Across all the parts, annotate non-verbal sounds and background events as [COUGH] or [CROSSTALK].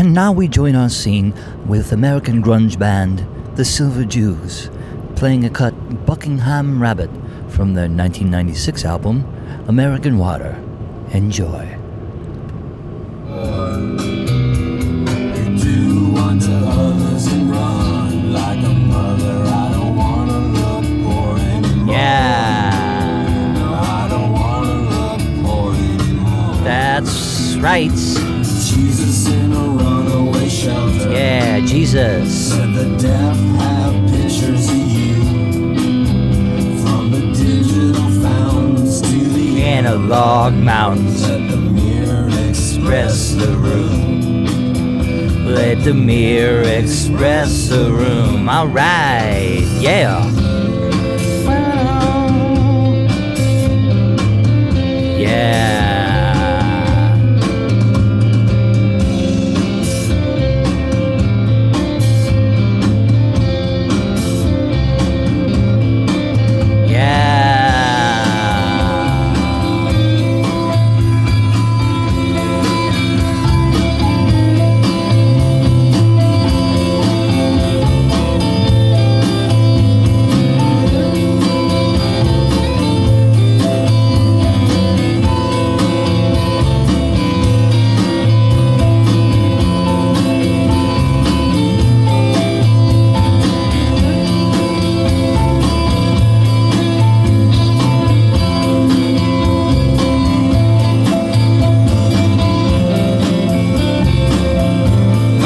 And now we join our scene with American grunge band The Silver Jews, playing a cut Buckingham Rabbit from their 1996 album American Water. Enjoy. Jesus. Said the deaf have pictures of you. From the digital fountains to the Analog mountains. Let the mirror express the room. Let the mirror express the room. All right, yeah. Yeah.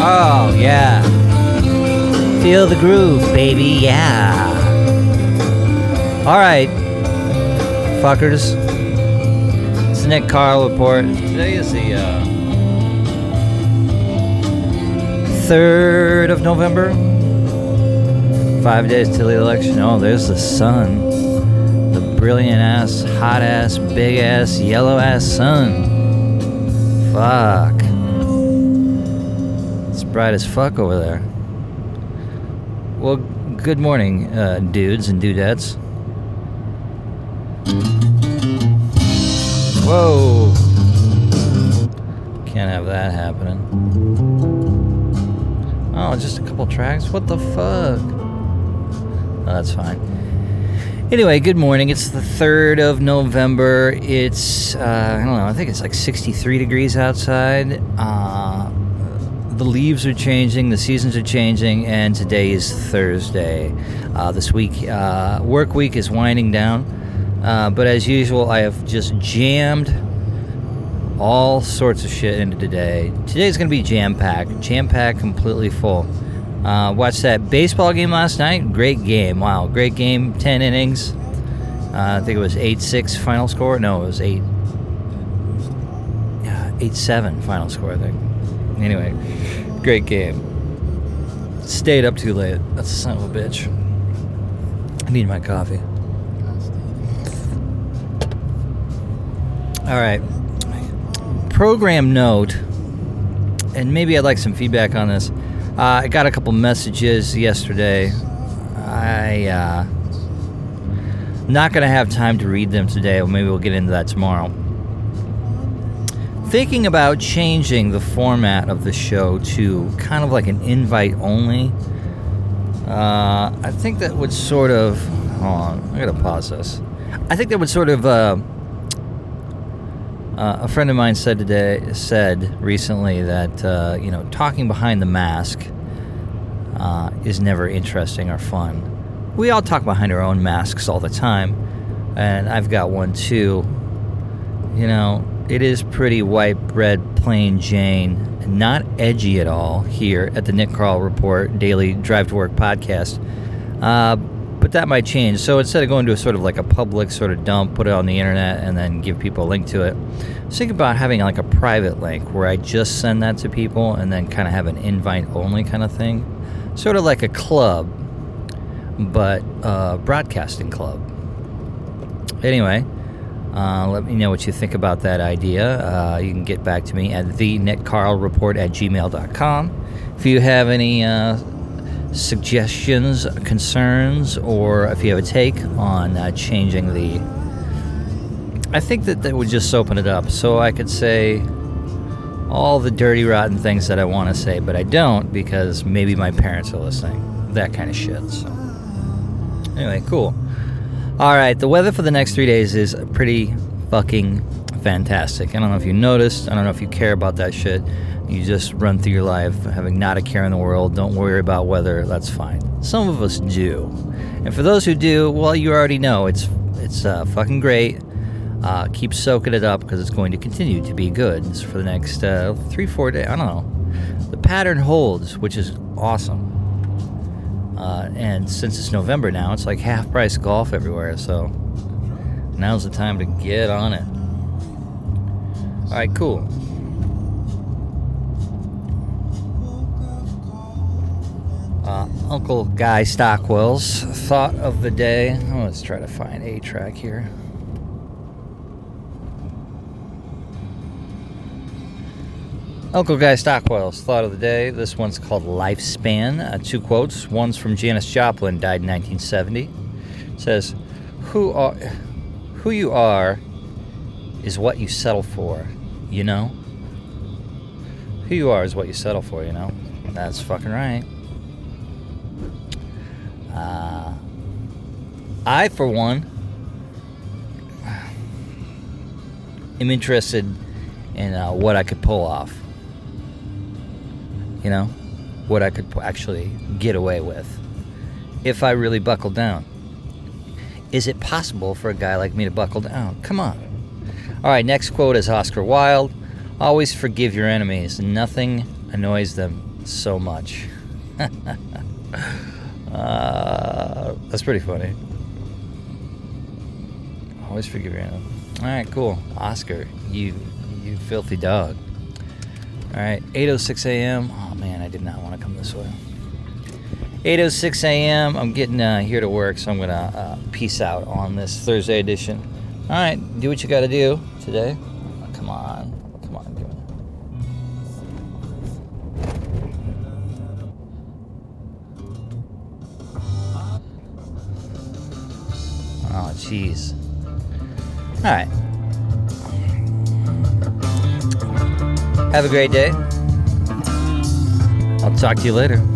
Oh, yeah. Feel the groove, baby, yeah. All right, fuckers. It's the Nick Carl report. Today is the uh, 3rd of November. Five days till the election. Oh, there's the sun. The brilliant ass, hot ass, big ass, yellow ass sun. Fuck. Bright as fuck over there. Well, good morning, uh, dudes and dudettes. Whoa! Can't have that happening. Oh, just a couple tracks? What the fuck? Oh, that's fine. Anyway, good morning. It's the 3rd of November. It's, uh, I don't know, I think it's like 63 degrees outside. Uh, the leaves are changing, the seasons are changing, and today is Thursday. Uh, this week, uh, work week is winding down, uh, but as usual, I have just jammed all sorts of shit into today. Today's gonna be jam packed, jam packed, completely full. Uh, watched that baseball game last night. Great game. Wow, great game. Ten innings. Uh, I think it was eight six final score. No, it was eight. Eight seven final score. I think. Anyway, great game. Stayed up too late. That's a son of a bitch. I need my coffee. All right. Program note, and maybe I'd like some feedback on this. Uh, I got a couple messages yesterday. I uh, not gonna have time to read them today. Or maybe we'll get into that tomorrow. Thinking about changing the format of the show to kind of like an invite only. Uh, I think that would sort of. Hold on, I gotta pause this. I think that would sort of. Uh, uh, a friend of mine said today, said recently that uh, you know talking behind the mask uh, is never interesting or fun. We all talk behind our own masks all the time, and I've got one too. You know, it is pretty white bread, plain Jane, not edgy at all here at the Nick Carl Report Daily Drive to Work podcast. Uh, but that might change. So instead of going to a sort of like a public sort of dump, put it on the internet, and then give people a link to it, think about having like a private link where I just send that to people and then kind of have an invite only kind of thing. Sort of like a club, but a broadcasting club. Anyway, uh, let me know what you think about that idea. Uh, you can get back to me at the nickcarlreport at gmail.com. If you have any uh, suggestions, concerns, or if you have a take on uh, changing the. I think that that would just open it up. So I could say all the dirty, rotten things that I want to say, but I don't because maybe my parents are listening. That kind of shit. So. Anyway, cool. All right, the weather for the next three days is pretty fucking fantastic. I don't know if you noticed. I don't know if you care about that shit. You just run through your life having not a care in the world. Don't worry about weather. That's fine. Some of us do, and for those who do, well, you already know it's it's uh, fucking great. Uh, keep soaking it up because it's going to continue to be good for the next uh, three, four days. I don't know. The pattern holds, which is awesome. Uh, and since it's November now, it's like half price golf everywhere. So now's the time to get on it. All right, cool. Uh, Uncle Guy Stockwell's thought of the day. Oh, let's try to find a track here. Uncle Guy Stockwell's thought of the day. This one's called Lifespan. Uh, two quotes. One's from Janis Joplin, died in 1970. It says, "Who are, who you are, is what you settle for. You know. Who you are is what you settle for. You know. That's fucking right." Uh, I, for one, [SIGHS] am interested in uh, what I could pull off you know, what I could actually get away with if I really buckle down. Is it possible for a guy like me to buckle down? Come on. All right, next quote is Oscar Wilde Always forgive your enemies, nothing annoys them so much. [LAUGHS] uh, that's pretty funny. Always forgive your enemies. All right, cool. Oscar, you you filthy dog. All right, 8:06 a.m. Oh man, I did not want to come this way. 8:06 a.m. I'm getting uh, here to work, so I'm gonna uh, peace out on this Thursday edition. All right, do what you got to do today. Come on, come on, give me. Oh, jeez. All right. Have a great day. I'll talk to you later.